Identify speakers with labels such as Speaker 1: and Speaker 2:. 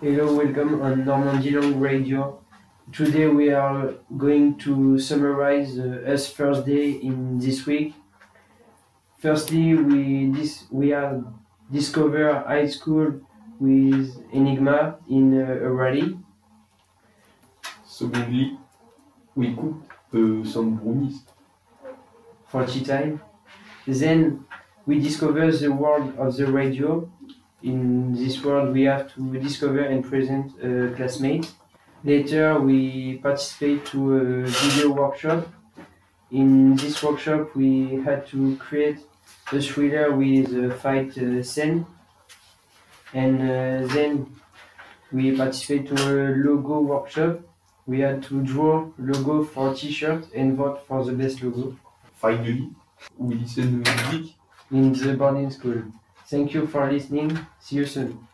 Speaker 1: Hello, welcome on Normandie Langue Radio. Today we are going to summarize uh, us first day in this week. Firstly, we dis- we have discovered high school with Enigma in uh, a rally.
Speaker 2: Secondly, we cooked uh, some brownies.
Speaker 1: for tea time. Then we discover the world of the radio. In this world, we have to discover and present a classmate. Later, we participate to a video workshop. In this workshop, we had to create a thriller with a fight uh, scene. And uh, then we participate to a logo workshop. We had to draw logo for t-shirt and vote for the best logo.
Speaker 2: Finally, we listen to music.
Speaker 1: in the boarding school. Thank you for listening. See you soon.